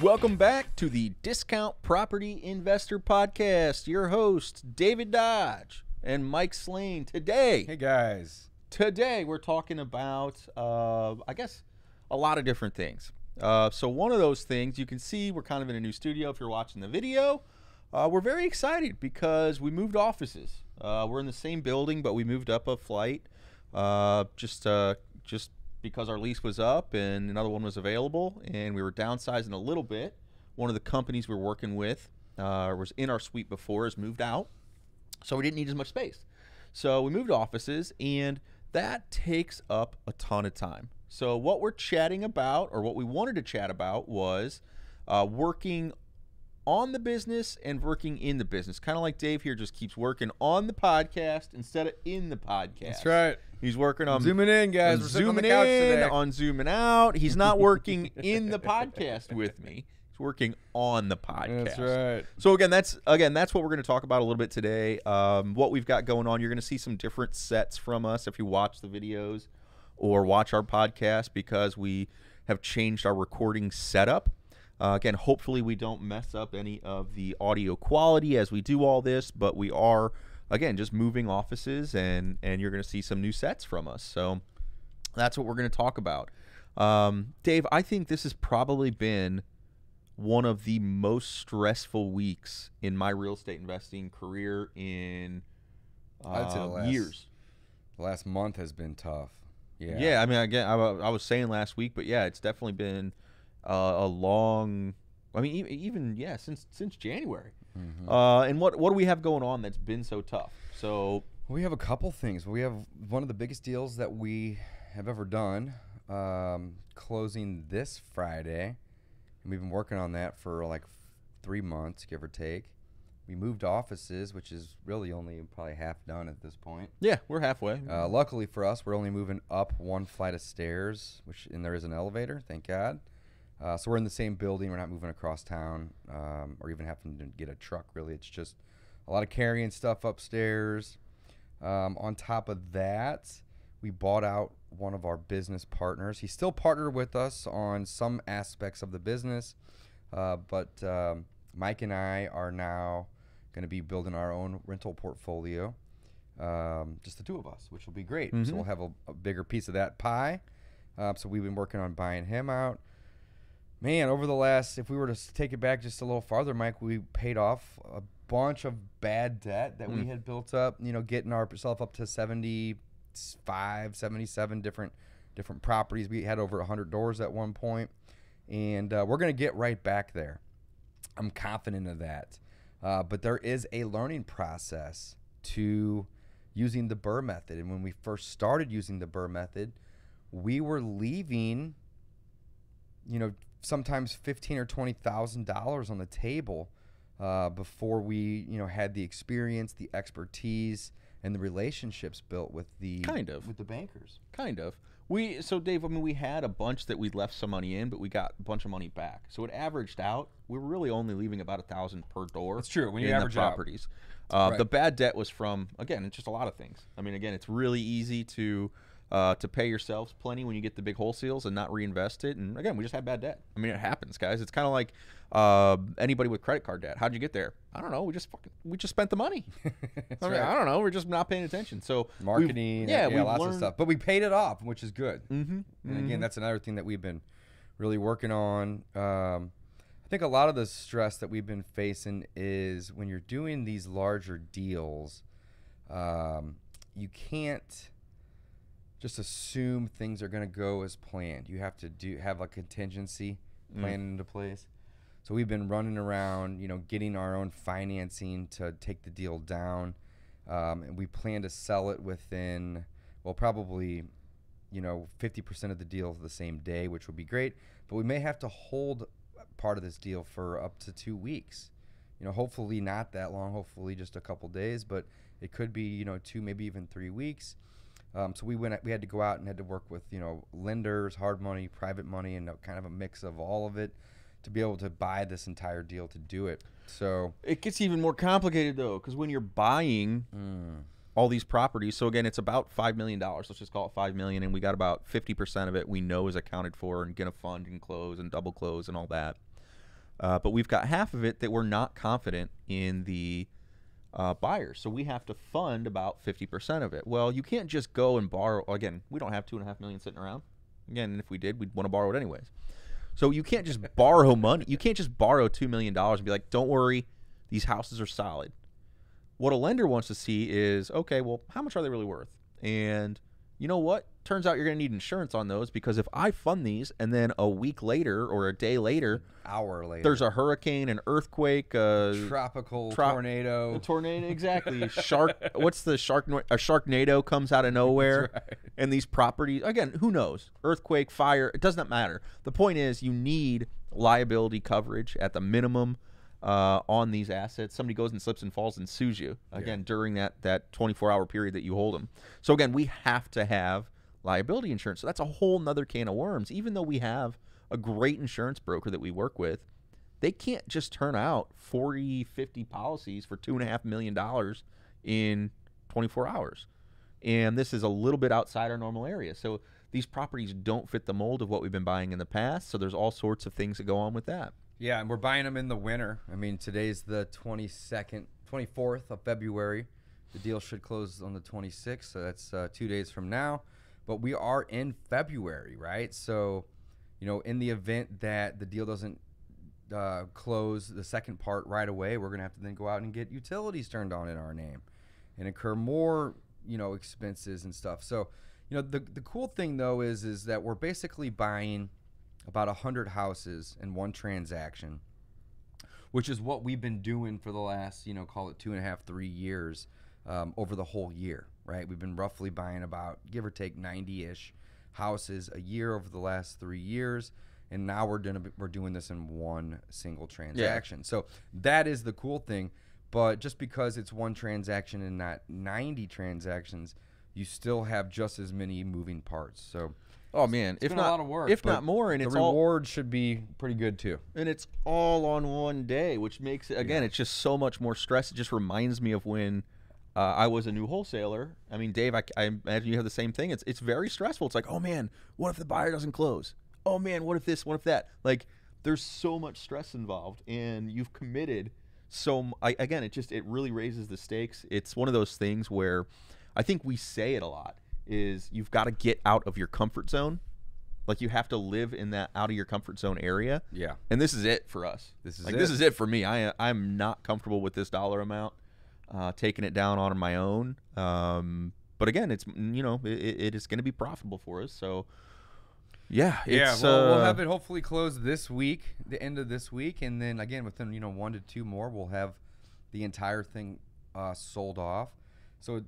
Welcome back to the Discount Property Investor Podcast. Your hosts, David Dodge and Mike Slane. Today, Hey guys. today we're talking about, uh, I guess, a lot of different things. Uh, so one of those things you can see we're kind of in a new studio. If you're watching the video, uh, we're very excited because we moved offices. Uh, we're in the same building, but we moved up a flight. Uh, just, uh, just because our lease was up and another one was available, and we were downsizing a little bit. One of the companies we we're working with uh, was in our suite before, has moved out, so we didn't need as much space. So we moved offices, and that takes up a ton of time. So what we're chatting about, or what we wanted to chat about, was uh, working on the business and working in the business. Kind of like Dave here just keeps working on the podcast instead of in the podcast. That's right. He's working on zooming in, guys. We're sitting on zooming in, today. on zooming out. He's not working in the podcast with me. He's working on the podcast. That's right. So again, that's again that's what we're going to talk about a little bit today. Um, what we've got going on. You're going to see some different sets from us if you watch the videos or watch our podcast because we have changed our recording setup. Uh, again, hopefully we don't mess up any of the audio quality as we do all this, but we are again just moving offices and and you're going to see some new sets from us. So that's what we're going to talk about. Um, Dave, I think this has probably been one of the most stressful weeks in my real estate investing career in I'd say the uh, last- years. The last month has been tough. Yeah. Yeah. I mean, again, I, I was saying last week, but yeah, it's definitely been uh, a long. I mean, even, even yeah, since since January. Mhm. Uh, and what what do we have going on that's been so tough? So We have a couple things. We have one of the biggest deals that we have ever done, um, closing this Friday, and we've been working on that for like f- three months, give or take. We moved offices, which is really only probably half done at this point. yeah, we're halfway. Uh, luckily for us, we're only moving up one flight of stairs, which and there is an elevator. Thank God. Uh, so we're in the same building. We're not moving across town, um, or even having to get a truck. Really, it's just a lot of carrying stuff upstairs. Um, on top of that, we bought out one of our business partners. He's still partnered with us on some aspects of the business, uh, but um, Mike and I are now going to be building our own rental portfolio um, just the two of us, which will be great. Mhm. So we'll have a, a bigger piece of that pie. Uh, so we've been working on buying him out. Man, over the last, if we were to take it back just a little farther, Mike, we paid off a bunch of bad debt that we Mm. had built up. You know, getting ourselves up to 75, 77 different different properties. We had over 100 doors at one point, and uh, we're going to get right back there. I'm confident of that. Uh, but there is a learning process to using the BRRRR method. And when we first started using the BRRRR method, we were leaving, you know, sometimes fifteen or twenty thousand dollars on the table uh, before we, you know, had the experience, the expertise, and the relationships built with the Kind of. with the bankers. Kind of. We so Dave. I mean, we had a bunch that we left some money in, but we got a bunch of money back. So it averaged out. We were really only leaving about a thousand per door. That's true, when you average the properties. Uh, Right. The bad debt was from again, it's just a lot of things. I mean, again, it's really easy to uh, to pay yourselves plenty when you get the big wholesales and not reinvest it. And again, we just had bad debt. I mean, it happens, guys. It's kind of like uh, anybody with credit card debt. How'd you get there? I don't know. We just fucking we just spent the money. I, mean, right. I don't know. We're just not paying attention. So Marketing, yeah, yeah, we've lots learned, of stuff. But we paid it off, which is good. Mm-hmm, And again, that's another thing that we've been really working on. Um, I think a lot of the stress that we've been facing is when you're doing these larger deals, um, you can't just assume things are going to go as planned. You have to do have a contingency Mm. plan into place. So we've been running around, you know, getting our own financing to take the deal down, um, and we plan to sell it within, well, probably you know, 50% of the deal the same day, which would be great. But we may have to hold part of this deal for up to two weeks. You know, hopefully not that long. Hopefully just a couple days, but it could be you know two, maybe even three weeks. Um, so we went. We had to go out and had to work with you know lenders, hard money, private money, and kind of a mix of all of it to be able to buy this entire deal to do it. So It gets even more complicated though, because when you're buying mm, all these properties, so again, it's about five million dollars. Let's just call it five million, and we got about fifty percent of it we know is accounted for and gonna fund and close and double close and all that. Uh, but we've got half of it that we're not confident in the uh, buyers, so we have to fund about fifty percent of it. Well, you can't just go and borrow. Again, we don't have two and a half million sitting around. Again, if we did, we'd want to borrow it anyways. So you can't just borrow money. You can't just borrow two million dollars and be like, "Don't worry, these houses are solid." What a lender wants to see is, okay, well, how much are they really worth? And you know what? Turns out you're going to need insurance on those because if I fund these and then a week later or a day later hour later, there's a hurricane, an earthquake, a tropical Trop- tornado. a tornado, exactly. Shark. What's the shark? A sharknado comes out of nowhere, right. and these properties again. Who knows? Earthquake, fire. It does not matter. The point is, you need liability coverage at the minimum uh, on these assets. Somebody goes and slips and falls and sues you again during that that 24 hour period that you hold them. So again, we have to have liability insurance. So that's a whole nother can of worms. Even though we have a great insurance broker that we work with, they can't just turn out 40, 50 policies for two and a half million dollars in 24 hours. And this is a little bit outside our normal area. So these properties don't fit the mold of what we've been buying in the past. So there's all sorts of things that go on with that. Yeah, and we're buying them in the winter. I mean, today's the 22nd, 24th of February. The deal should close on the 26th, so that's uh, two days from now. But we are in February, right? So, you know, in the event that the deal doesn't uh, close the second part right away, we're going to have to then go out and get utilities turned on in our name and incur more, you know, expenses and stuff. So, you know, the, the cool thing, though, is, is that we're basically buying – about 100 houses in one transaction, which is what we've been doing for the last, you know, call it two and a half, three years um, over the whole year, right? We've been roughly buying about, give or take, 90 ish houses a year over the last three years. And now we're doing we're doing this in one single transaction. So that is the cool thing. But just because it's one transaction and not 90 transactions, you still have just as many moving parts. So Oh man, if been not a lot of work, if not more, and the it's all reward should be pretty good too. and it's all on one day, which makes it again, it's just so much more stress. It just reminds me of when uh, I was a new wholesaler. I mean, Dave, I, I imagine you have the same thing. It's it's very stressful. It's like, oh man, what if the buyer doesn't close? Oh man, what if this? What if that? Like, there's so much stress involved, and you've committed. So I, again, it just it really raises the stakes. It's one of those things where I think we say it a lot is you've got to get out of your comfort zone. Like you have to live in that out of your comfort zone area. Yeah. And this is it for us. This is like it. this is it for me. I I'm not comfortable with this dollar amount. Uh, taking it down on my own. Um, but again, it's you know it, it is going to be profitable for us. So yeah, Yeah, it's, well, we'll uh, have it hopefully closed this week, the end of this week, and then again within you know one to two more, we'll have the entire thing uh, sold off. So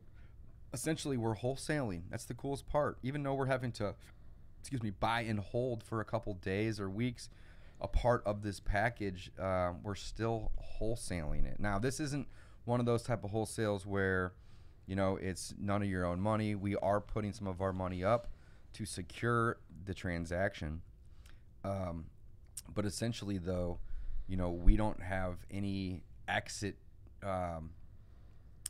essentially, we're wholesaling. That's the coolest part. Even though we're having to, excuse me, buy and hold for a couple days or weeks, a part of this package, uh, we're still wholesaling it. Now, this isn't one of those type of wholesales where, you know, it's none of your own money. We are putting some of our money up to secure the transaction. Um, but essentially, though, you know, we don't have any exit. Um,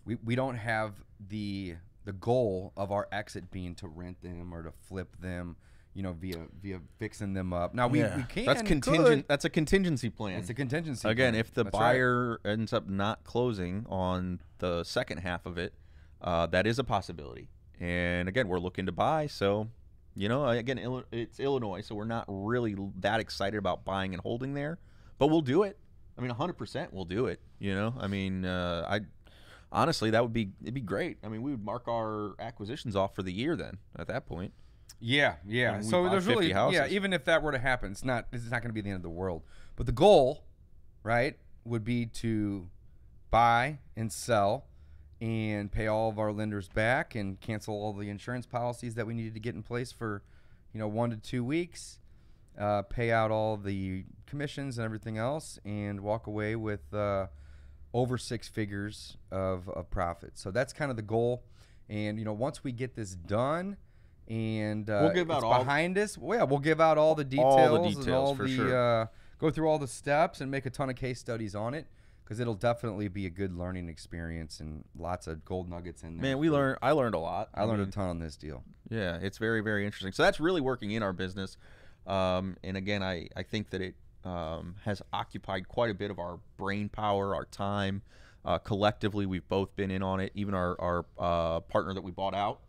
we, we don't have the the goal of our exit being to rent them or to flip them, you know, via via fixing them up. Now we, yeah. we can That's contingent. could. That's a contingency plan. It's a contingency. Again, plan. if the That's right. buyer ends up not closing on the second half of it, uh, that is a possibility. And again, we're looking to buy, so you know, again, it's Illinois, so we're not really that excited about buying and holding there, but we'll do it. I mean, 100% we'll do it. You know, I mean, uh, I honestly that would be it'd be great. I mean, we would mark our acquisitions off for the year then at that point. Yeah, yeah. So there's 50 really yeah. Even if that were to happen, it's not it's not going to be the end of the world. But the goal, right, would be to buy and sell and pay all of our lenders back and cancel all the insurance policies that we needed to get in place for, you know, one to two weeks. Uh, pay out all the commissions and everything else, and walk away with uh, over six figures of, of profit. So that's kind of the goal. And you know, once we get this done, and uh, We'll give out it's all- behind us, well, yeah, we'll give out all the details, All the and all for the sure. uh, go through all the steps and make a ton of case studies on it because it'll definitely be a good learning experience and lots of gold nuggets in there. Man, we learned. I learned a lot. I learned mean, a ton on this deal. Yeah, it's very, very interesting. So that's really working in our business. Um, and again, I, I think that it um, has occupied quite a bit of our brain power, our time. Uh, collectively, we've both been in on it. Even our, our uh, partner that we bought out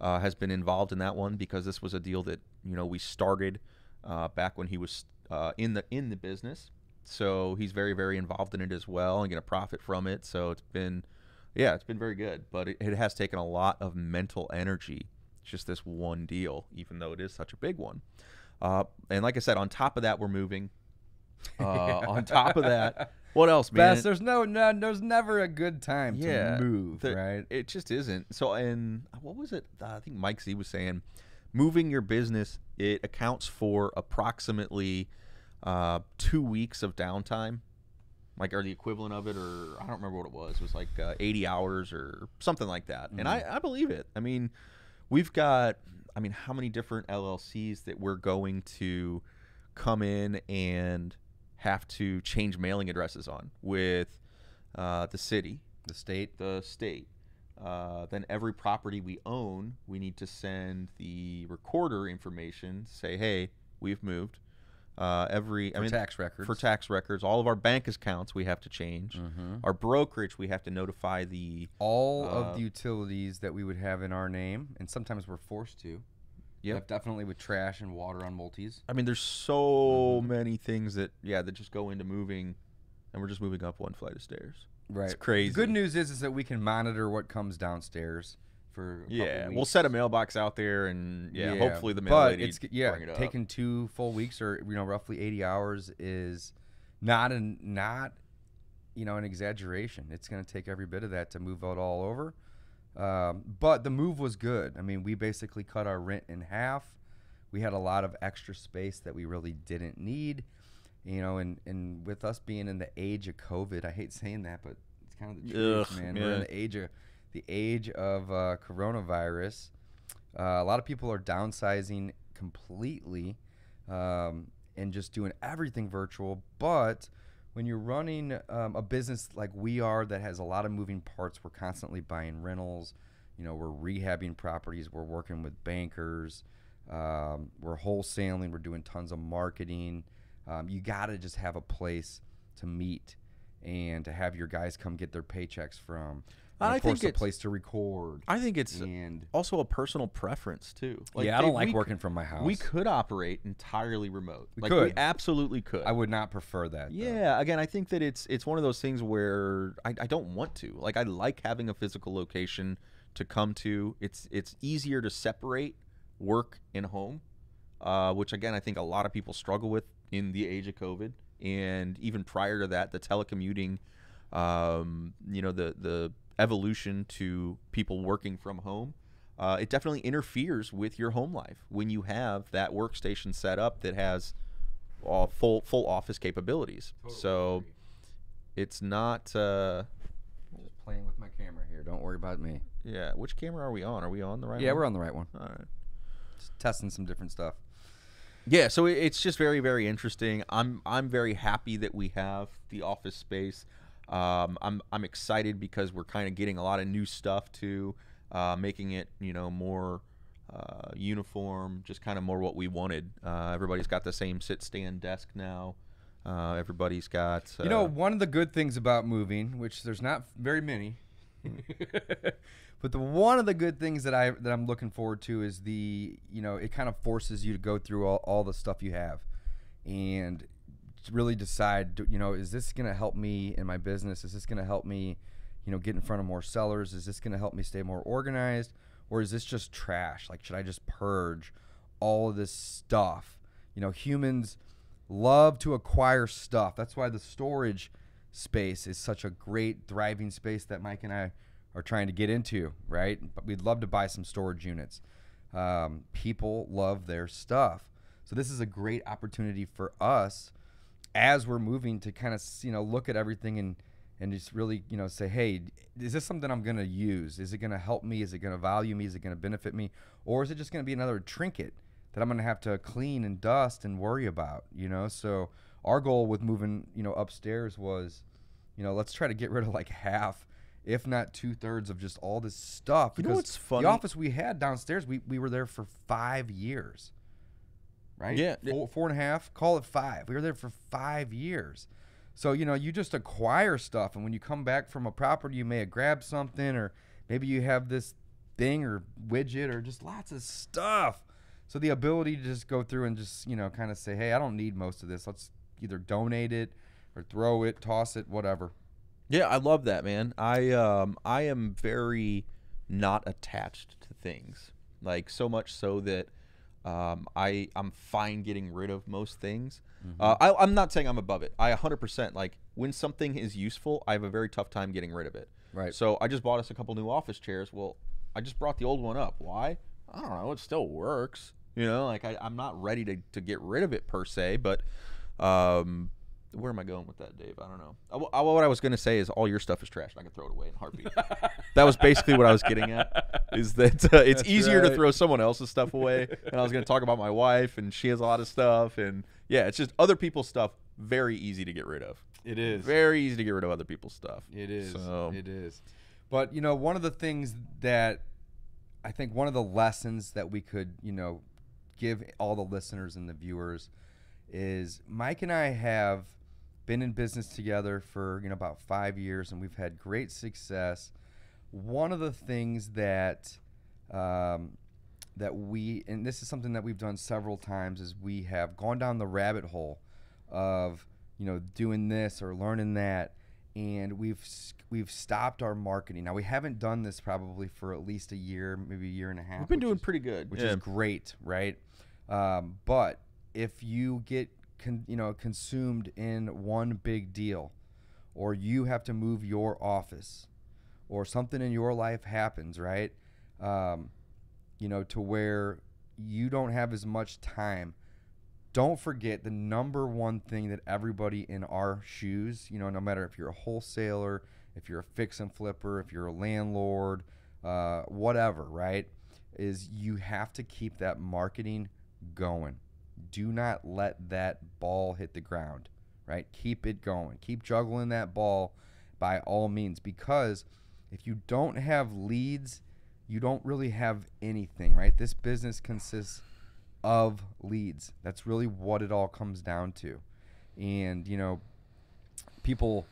uh, has been involved in that one because this was a deal that you know we started uh, back when he was uh, in the in the business. So he's very, very involved in it as well and get a profit from it. So it's been, yeah, it's been very good. But it, it has taken a lot of mental energy just this one deal, even though it is such a big one. Uh, and like I said, on top of that, we're moving. Uh, on top of that, what else, man? Best, there's no, no, there's never a good time Yeah, to move, the- right? It just isn't. So, and what was it? Uh, I think Mike Z was saying, moving your business it accounts for approximately uh, two weeks of downtime, like or the equivalent of it, or I don't remember what it was. It was like uh, 80 hours or something like that. And I, I believe it. I mean, we've got. I mean, how many different LLCs that we're going to come in and have to change mailing addresses on with uh, the city The state. the state. Uh, then every property we own, we need to send the recorder information. Say, hey, we've moved. Uh, every For I mean, tax records. for tax records, all of our bank accounts we have to change. Mhm. Our brokerage we have to notify the. all Uh, of the utilities that we would have in our name, and sometimes we're forced to. Yep. Def- Definitely with trash and water on multis. I mean, there's so Mhm. many things that yeah that just go into moving, and we're just moving up one flight of stairs. Right. It's crazy. The good news is, is that we can monitor what comes downstairs for. Yeah, we'll set a mailbox out there, and yeah, hopefully the mail but lady it's yeah it up. taking two full weeks or you know roughly 80 hours is not an not you know an exaggeration it's going to take every bit of that to move it all over um, but the move was good. I mean we basically cut our rent in half. We had a lot of extra space that we really didn't need you know and and with us being in the age of covid i hate saying that but it's kind of the truth Ugh, man. We're in the age of the age of uh, coronavirus. Uh, a lot of people are downsizing completely um, and just doing everything virtual. But when you're running um, a business like we are that has a lot of moving parts, we're constantly buying rentals. You know, we're rehabbing properties. We're working with bankers. Um, we're wholesaling. We're doing tons of marketing. Um, you got to just have a place to meet and to have your guys come get their paychecks from. I of course, think a place to record. I think it's and also a personal preference too. yeah, I don't Dave, like we working from my house. We could operate entirely remote. We like we could. absolutely could. I would not prefer that. though. yeah, again, I think that it's it's one of those things where I, I don't want to. Like I like having a physical location to come to. It's it's easier to separate work and home, uh, which again I think a lot of people struggle with in the age of COVID, and even prior to that, the telecommuting, um, you know, the the evolution to people working from home. Uh, it definitely interferes with your home life when you have that workstation set up that has all full full office capabilities. so it's not. Uh, Just playing with my camera here. Don't worry about me. yeah, which camera are we on? Are we on the right? One? Yeah, one? we're on the right one. All right. Just testing some different stuff. Yeah, so it's just very, very interesting. I'm I'm very happy that we have the office space. Um, I'm I'm excited because we're kind of getting a lot of new stuff too, uh, making it you know more uh, uniform, just kind of more what we wanted. Uh, everybody's got the same sit stand desk now. Uh, everybody's got uh, You know, one of the good things about moving, which there's not very many, but the one of the good things that I that I'm looking forward to is the you know it kind of forces you to go through all, all the stuff you have, and really decide you know is this going to help me in my business? Is this going to help me, you know, get in front of more sellers? Is this going to help me stay more organized, or is this just trash? Like, should I just purge all of this stuff? You know, humans love to acquire stuff. That's why the storage space is such a great thriving space that Mike and I are trying to get into, right? But we'd love to buy some storage units. Um, people love their stuff. So this is a great opportunity for us as we're moving to kind of you know look at everything and and just really you know say hey is this something i'm going to use? Is it going to help me? Is it going to value me? Is it going to benefit me? Or is it just going to be another trinket that i'm going to have to clean and dust and worry about? You know so our goal with moving you know upstairs was you know let's try to get rid of like half if not two-thirds of just all this stuff You know because what's funny? the office we had downstairs we, we were there for five years right? Yeah. Four, four and a half, call it five. We were there for five years. So, you know, you just acquire stuff. And when you come back from a property, you may have grabbed something, or maybe you have this thing or widget or just lots of stuff. So, the ability to just go through and just, you know, kind of say, hey, I don't need most of this. Let's either donate it or throw it, toss it, whatever. Yeah, I love that, man. I um I am very not attached to things. Like so much so that um I I'm fine getting rid of most things. Uh, I, I'm not saying I'm above it. I 100% like when something is useful, I have a very tough time getting rid of it. Right. So I just bought us a couple new office chairs. Well, I just brought the old one up. Why? I don't know. It still works. You know, like I, I'm not ready to, to get rid of it per se, but um, where am I going with that, Dave? I don't know. I, I- what I was going to say is all your stuff is trash. and I can throw it away in a heartbeat. that was basically what I was getting at. Is that uh, it's That's easier to throw someone else's stuff away, and I was going to talk about my wife, and she has a lot of stuff, and yeah, it's just other people's stuff. Very easy to get rid of. It is. Very easy to get rid of other people's stuff. It is. So It is. But you know, one of the things that I think one of the lessons that we could, you know, give all the listeners and the viewers is Mike and I have been in business together for, you know, about 5 years and we've had great success. One of the things that um, that we and this is something that we've done several times is we have gone down the rabbit hole of you know doing this or learning that and we've we've stopped our marketing now we haven't done this probably for at least a year maybe a year and a half we've been doing is- pretty good. which yeah. is great right um, but if you get con- you know consumed in one big deal or you have to move your office or something in your life happens right? Um, you know to where you don't have as much time. Don't forget the number one thing that everybody in our shoes you know no matter if you're a wholesaler if you're a fix and flipper if you're a landlord uh, whatever right is you have to keep that marketing going do not let that ball hit the ground right? Keep it going. Keep juggling that ball by all means because if you don't have leads you don't really have anything right? This business consists of leads. That's really what it all comes down to. And you know people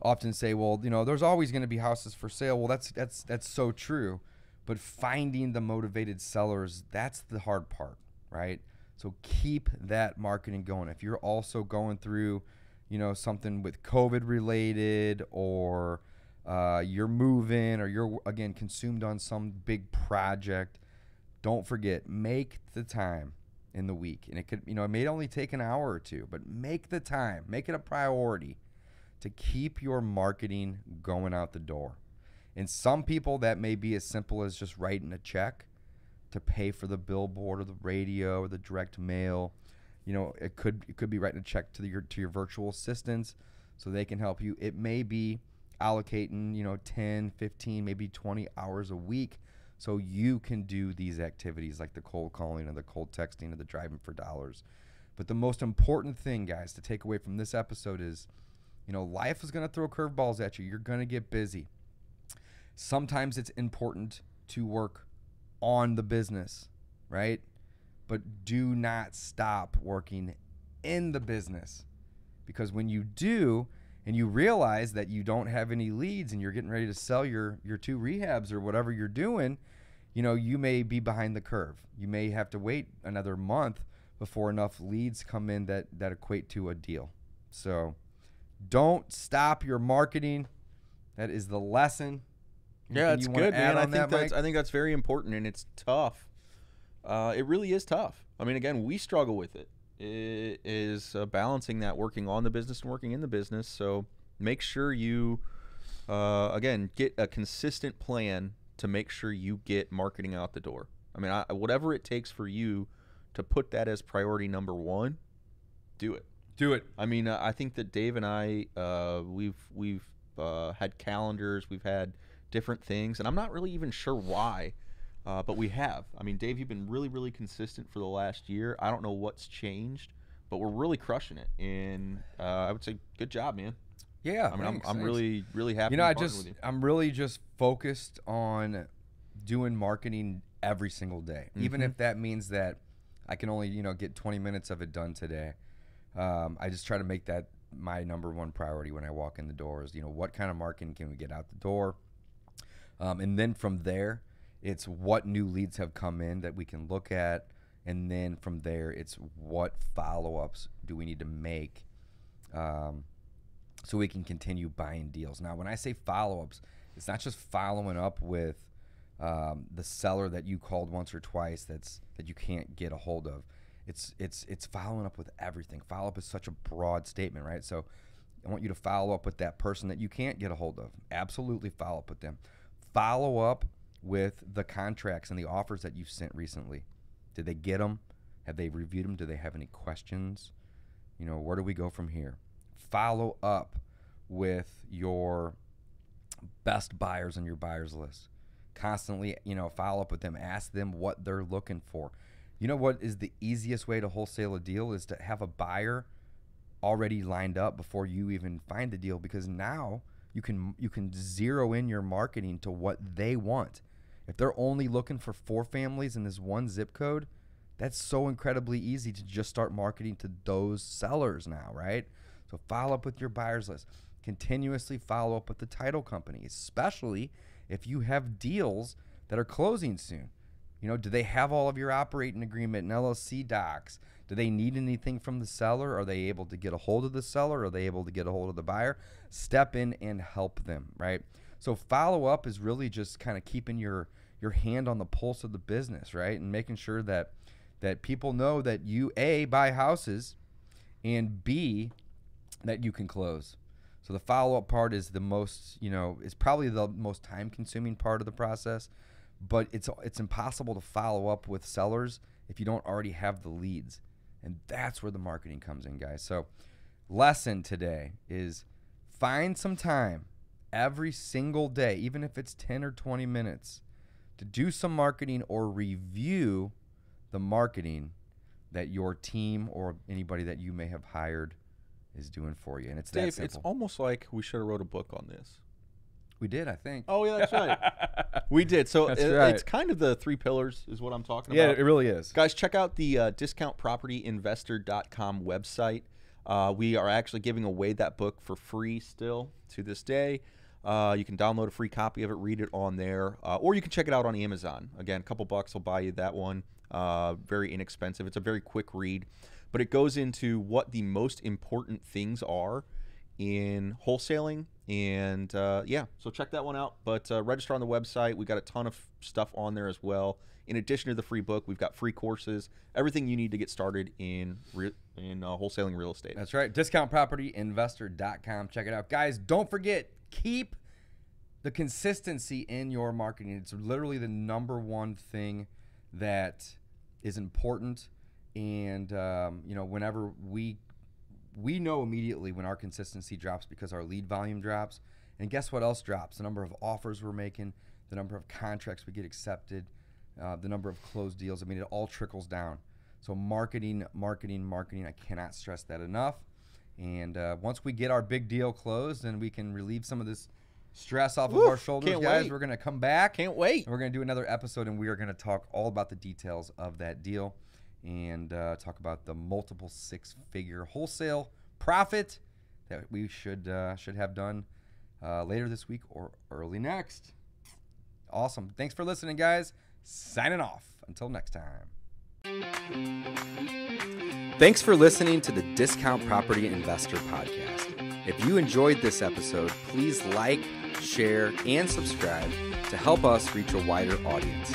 often say well you know there's always going to be houses for sale. Well that's that's that's so true. But finding the motivated sellers that's the hard part right so keep that marketing going. If you're also going through you know something with covid related or uh, you're moving or you're again consumed on some big project don't forget make the time in the week. And it could you know it may only take an hour or two but make the time make it a priority to keep your marketing going out the door. And some people that may be as simple as just writing a check to pay for the billboard or the radio or the direct mail. You know it could it could be writing a check to your to your virtual assistants so they can help you. It may be allocating you know 10 15 maybe 20 hours a week so you can do these activities like the cold calling or the cold texting or the driving for dollars. But the most important thing guys to take away from this episode is you know life is going to throw curveballs at you. You're going to get busy. Sometimes it's important to work on the business right? But do not stop working in the business. Because when you do and you realize that you don't have any leads and you're getting ready to sell your your two rehabs or whatever you're doing you know you may be behind the curve. You may have to wait another month before enough leads come in that that equate to a deal. So don't stop your marketing. That is the lesson Yeah, it's good, man. I think that, that's Mike? I think that's very important, and it's tough. Uh, it really is tough. I mean, again, we struggle with it. It is uh, balancing that working on the business and working in the business. So make sure you uh, again, get a consistent plan to make sure you get marketing out the door. I mean, I, whatever it takes for you to put that as priority number one, do it. Do it. I mean, uh, I think that Dave and I, uh, we've we've uh, had calendars, we've had different things, and I'm not really even sure why, uh, but we have. I mean, Dave, you've been really, really consistent for the last year. I don't know what's changed, but we're really crushing it, and uh, I would say, good job, man. Yeah, I mean, thanks, I'm, I'm thanks. really, really happy. You know, I just. I'm really just focused on doing marketing every single day, even Mhm. if that means that I can only you know get 20 minutes of it done today. Um, I just try to make that my number one priority when I walk in the doors. You know, what kind of marketing can we get out the door, um, and then from there, it's what new leads have come in that we can look at, and then from there, it's what follow ups do we need to make. Um, so we can continue buying deals. Now, when I say follow ups, it's not just following up with um, the seller that you called once or twice that's that you can't get a hold of. It's it's it's following up with everything. Follow up is such a broad statement, right? So I want you to follow up with that person that you can't get a hold of. Absolutely follow up with them. Follow up with the contracts and the offers that you've sent recently. Did they get them? Have they reviewed them? Do they have any questions? You know, where do we go from here? Follow up with your best buyers on your buyers list. Constantly, you know, follow up with them. Ask them what they're looking for. You know what is the easiest way to wholesale a deal is to have a buyer already lined up before you even find the deal because now you can you can zero in your marketing to what they want. If they're only looking for four families in this one zip code, that's so incredibly easy to just start marketing to those sellers now, right? So follow up with your buyers list. Continuously follow up with the title company, especially if you have deals that are closing soon. You know, do they have all of your operating agreement and LLC docs? Do they need anything from the seller? Are they able to get a hold of the seller? Are they able to get a hold of the buyer? Step in and help them, right? So follow up is really just kind of keeping your your hand on the pulse of the business, right? And making sure that that people know that you a buy houses and b that you can close. So the follow up part is the most, you know, is probably the most time consuming part of the process, but it's it's impossible to follow up with sellers if you don't already have the leads. And that's where the marketing comes in, guys. So lesson today is find some time every single day, even if it's 10 or 20 minutes, to do some marketing or review the marketing that your team or anybody that you may have hired is doing for you. And it's that Dave, simple. it's almost like we should have wrote a book on this. We did, I think. Oh yeah, that's right. we did. So it- right. it's kind of the three pillars is what I'm talking yeah, about. it really is. Guys, check out the uh, discountpropertyinvestor.com website. Uh, we are actually giving away that book for free still to this day. Uh, you can download a free copy of it, read it on there, uh, or you can check it out on Amazon. Again, a couple bucks will buy you that one. Uh, very inexpensive. It's a very quick read, but it goes into what the most important things are in wholesaling. And uh, yeah, so check that one out. But uh, register on the website. We got a ton of stuff on there as well. In addition to the free book, we've got free courses, everything you need to get started in re- in uh, wholesaling real estate. That's right. Discountpropertyinvestor.com. Check it out. Guys, don't forget, keep the consistency in your marketing. It's literally the number one thing that is important. And, um, you know, whenever we we know immediately when our consistency drops because our lead volume drops. And guess what else drops? The number of offers we're making, the number of contracts we get accepted, uh, the number of closed deals. I mean, it all trickles down. So marketing, marketing, marketing. I cannot stress that enough. And uh, once we get our big deal closed and we can relieve some of this stress off of our shoulders, guys, wait. we're gonna come back. Can't wait. We're going to do another episode and we are going to talk all about the details of that deal and uh, talk about the multiple six figure wholesale profit that we should uh, should have done uh, later this week or early next. Awesome. Thanks for listening, guys. Signing off. Until next time. Thanks for listening to the Discount Property Investor Podcast. If you enjoyed this episode, please like, share, and subscribe to help us reach a wider audience.